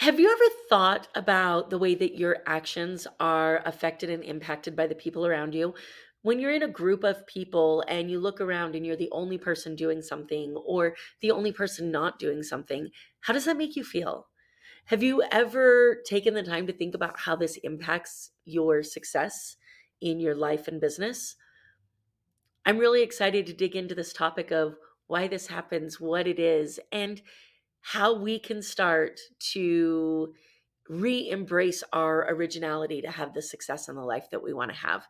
Have you ever thought about the way that your actions are affected and impacted by the people around you? When you're in a group of people and you look around and you're the only person doing something or the only person not doing something, how does that make you feel? Have you ever taken the time to think about how this impacts your success in your life and business? I'm really excited to dig into this topic of why this happens, what it is, and how we can start to re embrace our originality to have the success in the life that we want to have.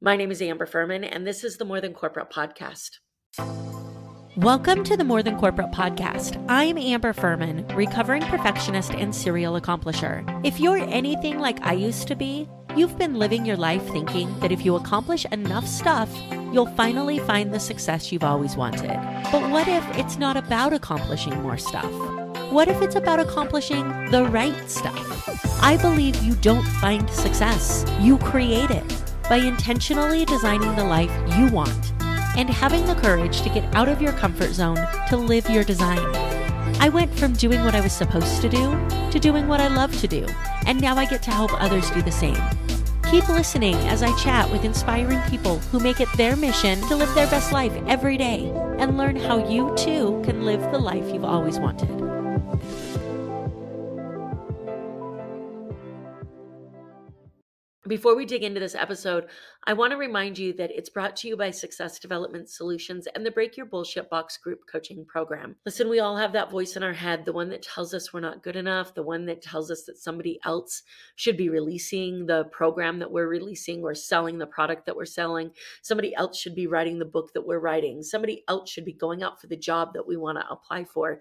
My name is Amber Furman, and this is the More Than Corporate podcast. Welcome to the More Than Corporate podcast. I'm Amber Furman, recovering perfectionist and serial accomplisher. If you're anything like I used to be, you've been living your life thinking that if you accomplish enough stuff, you'll finally find the success you've always wanted. But what if it's not about accomplishing more stuff? What if it's about accomplishing the right stuff? I believe you don't find success, you create it by intentionally designing the life you want and having the courage to get out of your comfort zone to live your design. I went from doing what I was supposed to do to doing what I love to do, and now I get to help others do the same. Keep listening as I chat with inspiring people who make it their mission to live their best life every day and learn how you too can live the life you've always wanted. Before we dig into this episode, I want to remind you that it's brought to you by Success Development Solutions and the Break Your Bullshit Box group coaching program. Listen, we all have that voice in our head, the one that tells us we're not good enough, the one that tells us that somebody else should be releasing the program that we're releasing or selling the product that we're selling. Somebody else should be writing the book that we're writing. Somebody else should be going out for the job that we want to apply for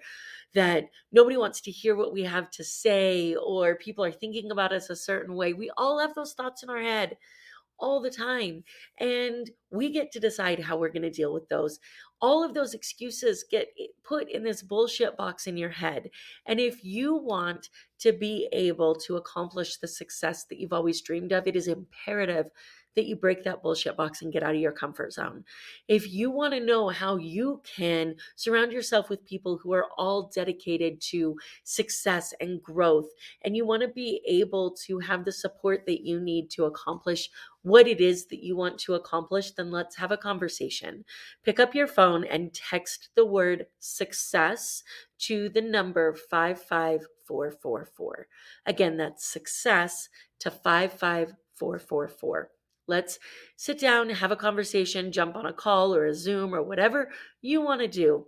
that nobody wants to hear what we have to say or people are thinking about us a certain way. We all have those thoughts in our head all the time. And we get to decide how we're going to deal with those. All of those excuses get eh, put in this bullshit box in your head. And if you want to be able to accomplish the success that you've always dreamed of, it is imperative that you break that bullshit box and get out of your comfort zone. If you want to know how you can surround yourself with people who are all dedicated to success and growth, and you want to be able to have the support that you need to accomplish what it is that you want to accomplish, then let's have a conversation. Pick up your phone and text the word success to the number 55444. Again, that's success to 55444. Let's sit down, have a conversation, jump on a call or a Zoom or whatever you want to do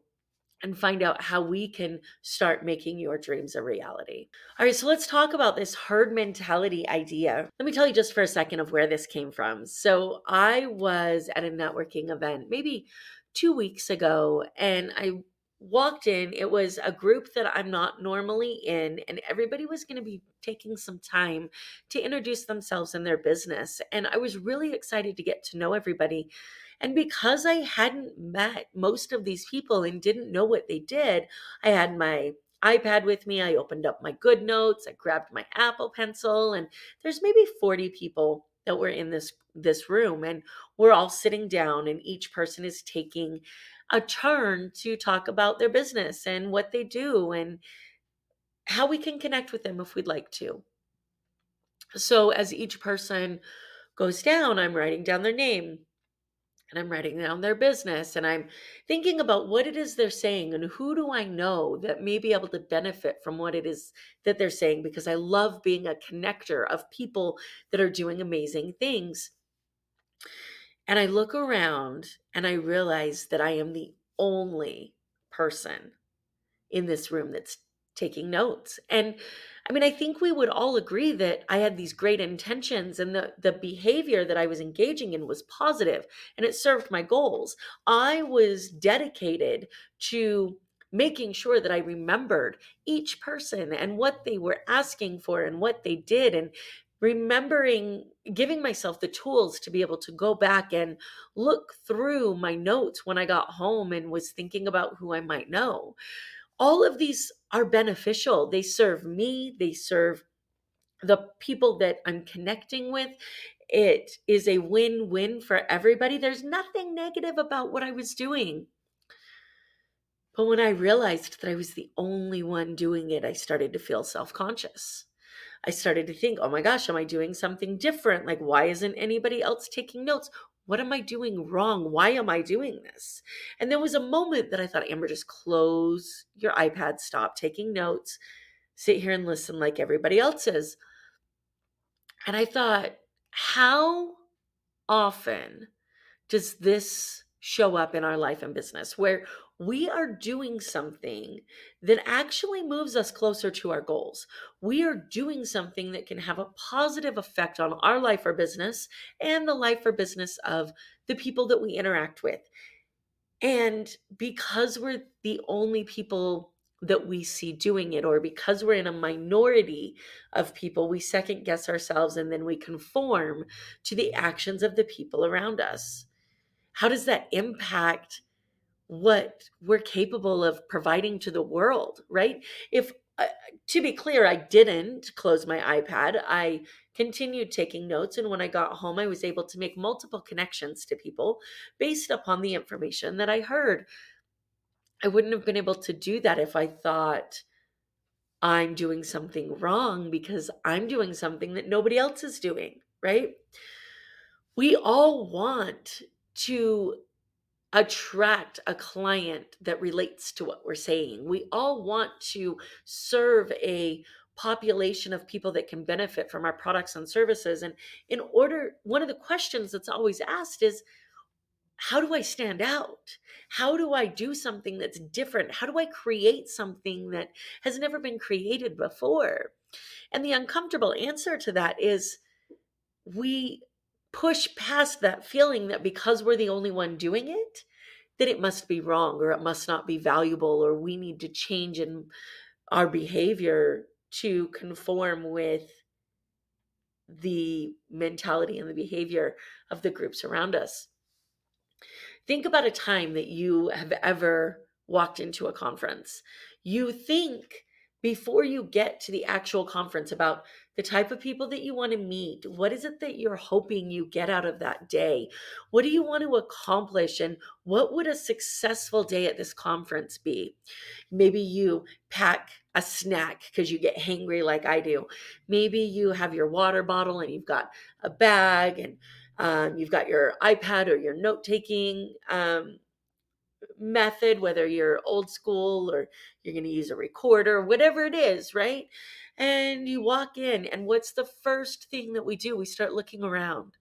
and find out how we can start making your dreams a reality. All right, so let's talk about this herd mentality idea. Let me tell you just for a second of where this came from. So, I was at a networking event maybe two weeks ago, and I walked in, it was a group that I'm not normally in, and everybody was going to be taking some time to introduce themselves and their business. And I was really excited to get to know everybody. And because I hadn't met most of these people and didn't know what they did, I had my iPad with me. I opened up my GoodNotes, I grabbed my Apple pencil, and there's maybe 40 people that were in this this room and we're all sitting down and each person is taking a turn to talk about their business and what they do and how we can connect with them if we'd like to. So, as each person goes down, I'm writing down their name and I'm writing down their business and I'm thinking about what it is they're saying and who do I know that may be able to benefit from what it is that they're saying because I love being a connector of people that are doing amazing things. And I look around and I realize that I am the only person in this room that's taking notes. And I mean, I think we would all agree that I had these great intentions and the, the behavior that I was engaging in was positive and it served my goals. I was dedicated to making sure that I remembered each person and what they were asking for and what they did and remembering giving myself the tools to be able to go back and look through my notes when I got home and was thinking about who I might know. All of these are beneficial. They serve me, they serve the people that I'm connecting with. It is a win win for everybody. There's nothing negative about what I was doing. But when I realized that I was the only one doing it, I started to feel self conscious. I started to think, oh my gosh, am I doing something different? Like, why isn't anybody else taking notes? What am I doing wrong? Why am I doing this? And there was a moment that I thought, Amber, just close your iPad, stop taking notes, sit here and listen like everybody else is. And I thought, how often does this show up in our life and business where we are doing something that actually moves us closer to our goals. We are doing something that can have a positive effect on our life or business and the life or business of the people that we interact with. And because we're the only people that we see doing it, or because we're in a minority of people, we second guess ourselves and then we conform to the actions of the people around us. How does that impact what we're capable of providing to the world, right? If uh, to be clear, I didn't close my iPad. I continued taking notes. And when I got home, I was able to make multiple connections to people based upon the information that I heard. I wouldn't have been able to do that if I thought I'm doing something wrong because I'm doing something that nobody else is doing, right? We all want to attract a client that relates to what we're saying. We all want to serve a population of people that can benefit from our products and services. And in order, one of the questions that's always asked is, how do I stand out? How do I do something that's different? How do I create something that has never been created before? And the uncomfortable answer to that is we push past that feeling that because we're the only one doing it, that it must be wrong or it must not be valuable or we need to change in our behavior to conform with the mentality and the behavior of the groups around us. Think about a time that you have ever walked into a conference. You think before you get to the actual conference about the type of people that you want to meet. What is it that you're hoping you get out of that day? What do you want to accomplish? And what would a successful day at this conference be? Maybe you pack a snack because you get hangry like I do. Maybe you have your water bottle and you've got a bag and um, you've got your iPad or your note taking um, method, whether you're old school or you're going to use a recorder, whatever it is, right? And you walk in, and what's the first thing that we do? We start looking around.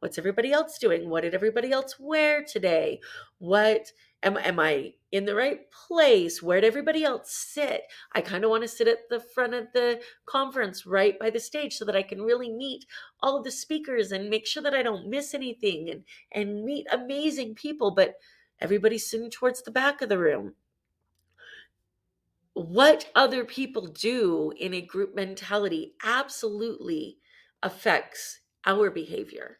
What's everybody else doing? What did everybody else wear today? What am, am I in the right place? Where did everybody else sit? I kind of want to sit at the front of the conference right by the stage so that I can really meet all of the speakers and make sure that I don't miss anything and and meet amazing people. But everybody's sitting towards the back of the room what other people do in a group mentality absolutely affects our behavior.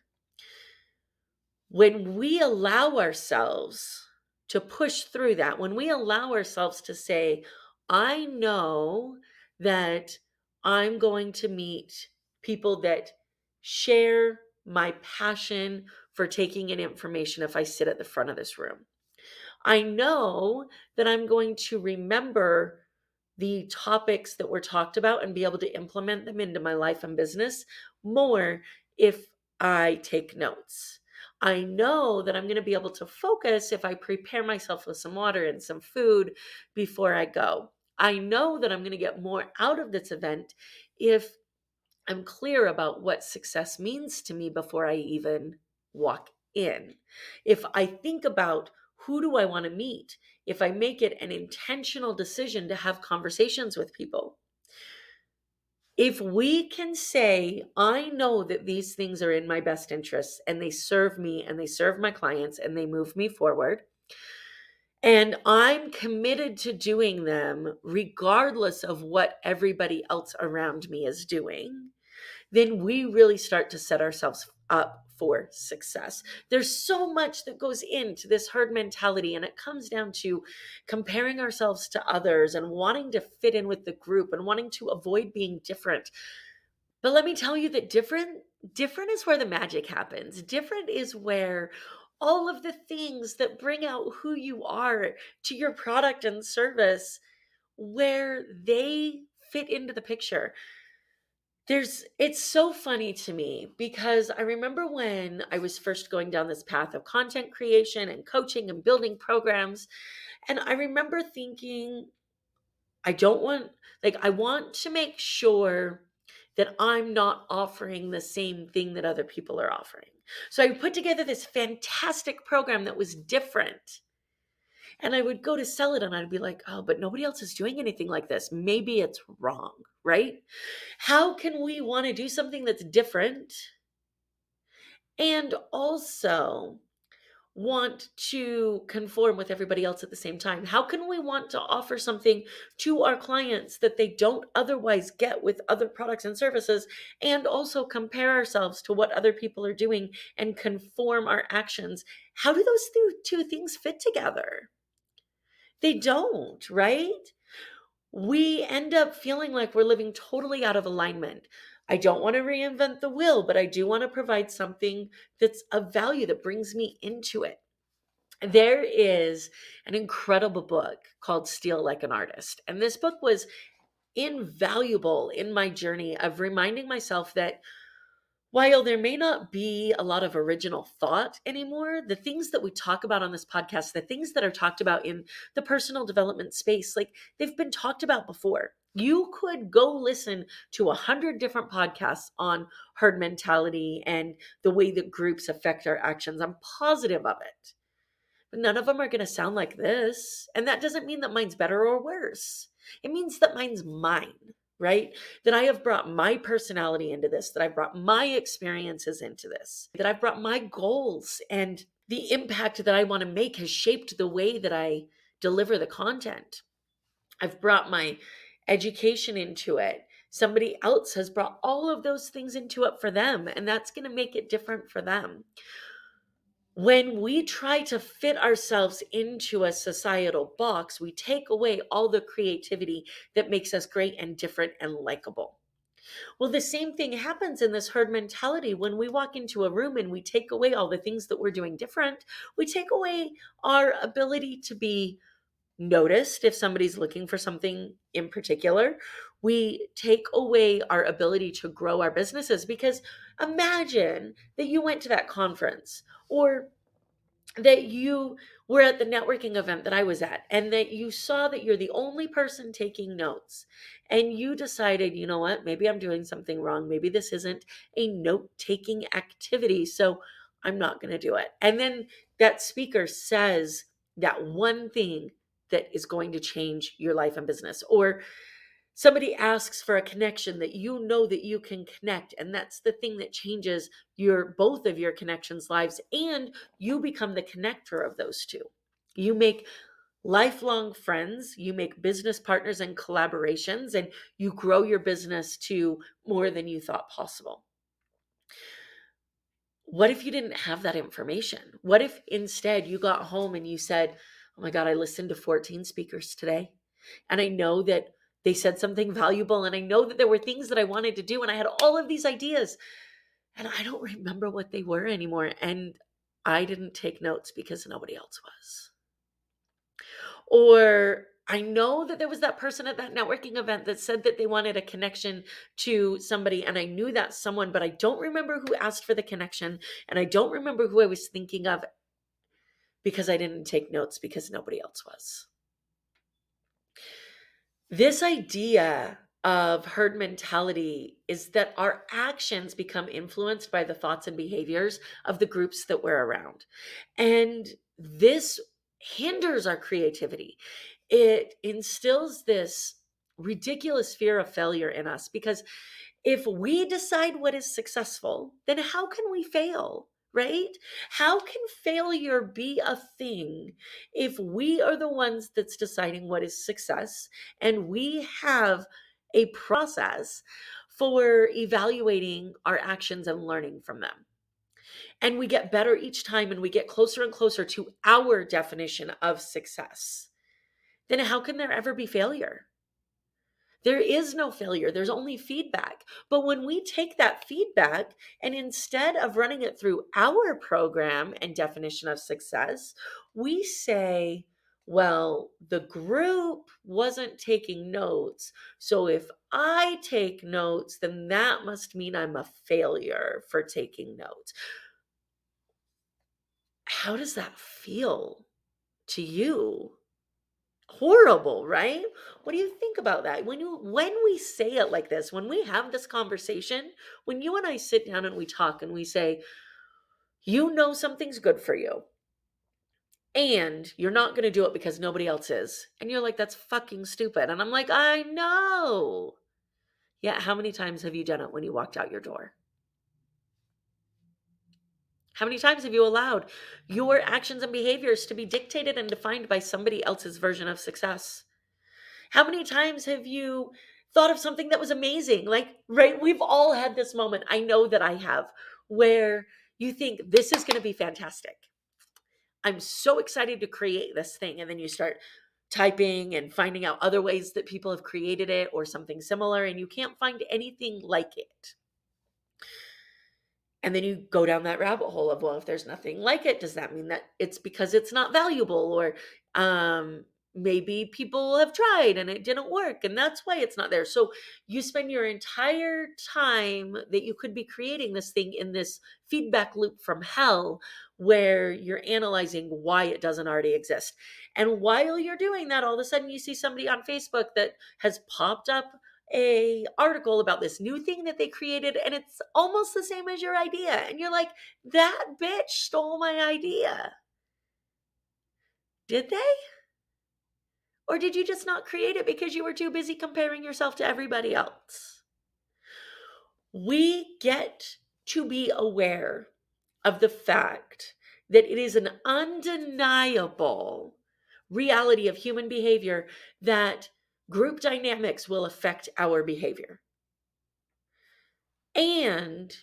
When we allow ourselves to push through that, when we allow ourselves to say, I know that I'm going to meet people that share my passion for taking in information if I sit at the front of this room. I know that I'm going to remember the topics that were talked about and be able to implement them into my life and business more if I take notes. I know that I'm going to be able to focus if I prepare myself with some water and some food before I go. I know that I'm going to get more out of this event if I'm clear about what success means to me before I even walk in. If I think about who do I want to meet? If I make it an intentional decision to have conversations with people. If we can say, I know that these things are in my best interests and they serve me and they serve my clients and they move me forward, and I'm committed to doing them regardless of what everybody else around me is doing, then we really start to set ourselves up for success. There's so much that goes into this herd mentality, and it comes down to comparing ourselves to others and wanting to fit in with the group and wanting to avoid being different. But let me tell you that different different is where the magic happens. Different is where all of the things that bring out who you are to your product and service where they fit into the picture there's it's so funny to me because I remember when I was first going down this path of content creation and coaching and building programs and I remember thinking I don't want like I want to make sure that I'm not offering the same thing that other people are offering. So I put together this fantastic program that was different. And I would go to sell it and I'd be like, oh, but nobody else is doing anything like this. Maybe it's wrong, right? How can we want to do something that's different and also want to conform with everybody else at the same time? How can we want to offer something to our clients that they don't otherwise get with other products and services and also compare ourselves to what other people are doing and conform our actions? How do those two things fit together? They don't, right? We end up feeling like we're living totally out of alignment. I don't want to reinvent the wheel, but I do want to provide something that's of value that brings me into it. There is an incredible book called Steal Like an Artist. And this book was invaluable in my journey of reminding myself that while there may not be a lot of original thought anymore, the things that we talk about on this podcast, the things that are talked about in the personal development space, like they've been talked about before. You could go listen to a hundred different podcasts on herd mentality and the way that groups affect our actions. I'm positive of it. But none of them are going to sound like this. And that doesn't mean that mine's better or worse. It means that mine's mine right? That I have brought my personality into this, that I've brought my experiences into this, that I've brought my goals and the impact that I want to make has shaped the way that I deliver the content. I've brought my education into it. Somebody else has brought all of those things into it for them, and that's going to make it different for them when we try to fit ourselves into a societal box, we take away all the creativity that makes us great and different and likable. Well, the same thing happens in this herd mentality. When we walk into a room and we take away all the things that we're doing different, we take away our ability to be noticed if somebody's looking for something in particular. We take away our ability to grow our businesses because imagine that you went to that conference or that you were at the networking event that I was at and that you saw that you're the only person taking notes and you decided, you know what, maybe I'm doing something wrong. Maybe this isn't a note taking activity. So I'm not going to do it. And then that speaker says that one thing that is going to change your life and business. Or somebody asks for a connection that you know that you can connect and that's the thing that changes your both of your connections lives and you become the connector of those two. You make lifelong friends you make business partners and collaborations and you grow your business to more than you thought possible. What if you didn't have that information? What if instead you got home and you said oh my god i listened to 14 speakers today and i know that they said something valuable and i know that there were things that i wanted to do and i had all of these ideas and i don't remember what they were anymore and i didn't take notes because nobody else was. Or I know that there was that person at that networking event that said that they wanted a connection to somebody, and I knew that someone, but I don't remember who asked for the connection, and I don't remember who I was thinking of because I didn't take notes because nobody else was this idea of herd mentality is that our actions become influenced by the thoughts and behaviors of the groups that we're around. And this hinders our creativity. It instills this ridiculous fear of failure in us because if we decide what is successful, then how can we fail? Right? How can failure be a thing if we are the ones that's deciding what is success and we have a process for evaluating our actions and learning from them? And we get better each time and we get closer and closer to our definition of success. Then how can there ever be failure? There is no failure, there's only feedback. But when we take that feedback and instead of running it through our program and definition of success, we say, well, the group wasn't taking notes. So if I take notes, then that must mean I'm a failure for taking notes. How does that feel to you? Horrible, right? What do you think about that? When you when we say it like this, when we have this conversation, when you and I sit down and we talk and we say, you know something's good for you. And you're not going to do it because nobody else is. And you're like, that's fucking stupid. And I'm like, I know. Yeah, how many times have you done it when you walked out your door? How many times have you allowed your actions and behaviors to be dictated and defined by somebody else's version of success? How many times have you thought of something that was amazing? Like, right, we've all had this moment. I know that I have, where you think this is going to be fantastic. I'm so excited to create this thing. And then you start typing and finding out other ways that people have created it or something similar, and you can't find anything like it. And then you go down that rabbit hole of, well, if there's nothing like it, does that mean that it's because it's not valuable? Or um, maybe people have tried and it didn't work and that's why it's not there. So you spend your entire time that you could be creating this thing in this feedback loop from hell where you're analyzing why it doesn't already exist. And while you're doing that, all of a sudden you see somebody on Facebook that has popped up a article about this new thing that they created and it's almost the same as your idea and you're like that bitch stole my idea. Did they? Or did you just not create it because you were too busy comparing yourself to everybody else? We get to be aware of the fact that it is an undeniable reality of human behavior that group dynamics will affect our behavior. And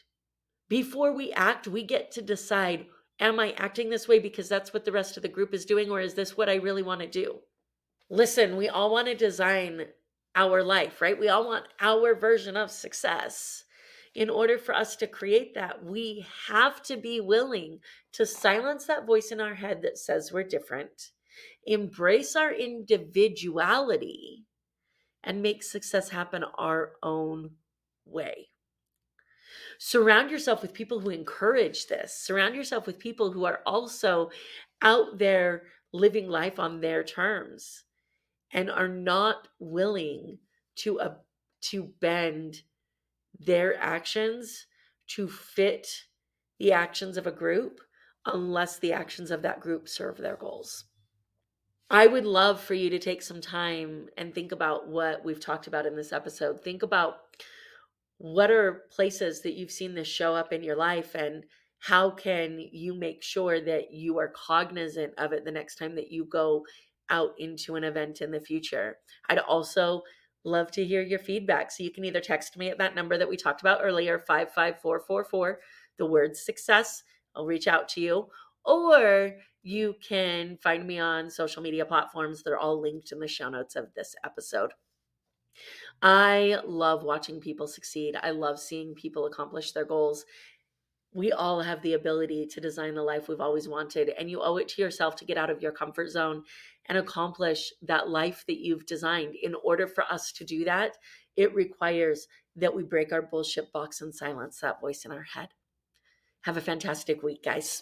before we act, we get to decide am I acting this way because that's what the rest of the group is doing, or is this what I really want to do? Listen, we all want to design our life, right? We all want our version of success. In order for us to create that, we have to be willing to silence that voice in our head that says we're different, embrace our individuality, and make success happen our own way. Surround yourself with people who encourage this. Surround yourself with people who are also out there living life on their terms and are not willing to uh, to bend their actions to fit the actions of a group unless the actions of that group serve their goals. I would love for you to take some time and think about what we've talked about in this episode. Think about what are places that you've seen this show up in your life and how can you make sure that you are cognizant of it the next time that you go out into an event in the future. I'd also love to hear your feedback. So you can either text me at that number that we talked about earlier, 55444, the word success. I'll reach out to you. Or you can find me on social media platforms. They're all linked in the show notes of this episode. I love watching people succeed. I love seeing people accomplish their goals. We all have the ability to design the life we've always wanted, and you owe it to yourself to get out of your comfort zone and accomplish that life that you've designed. In order for us to do that, it requires that we break our bullshit box and silence that voice in our head. Have a fantastic week, guys.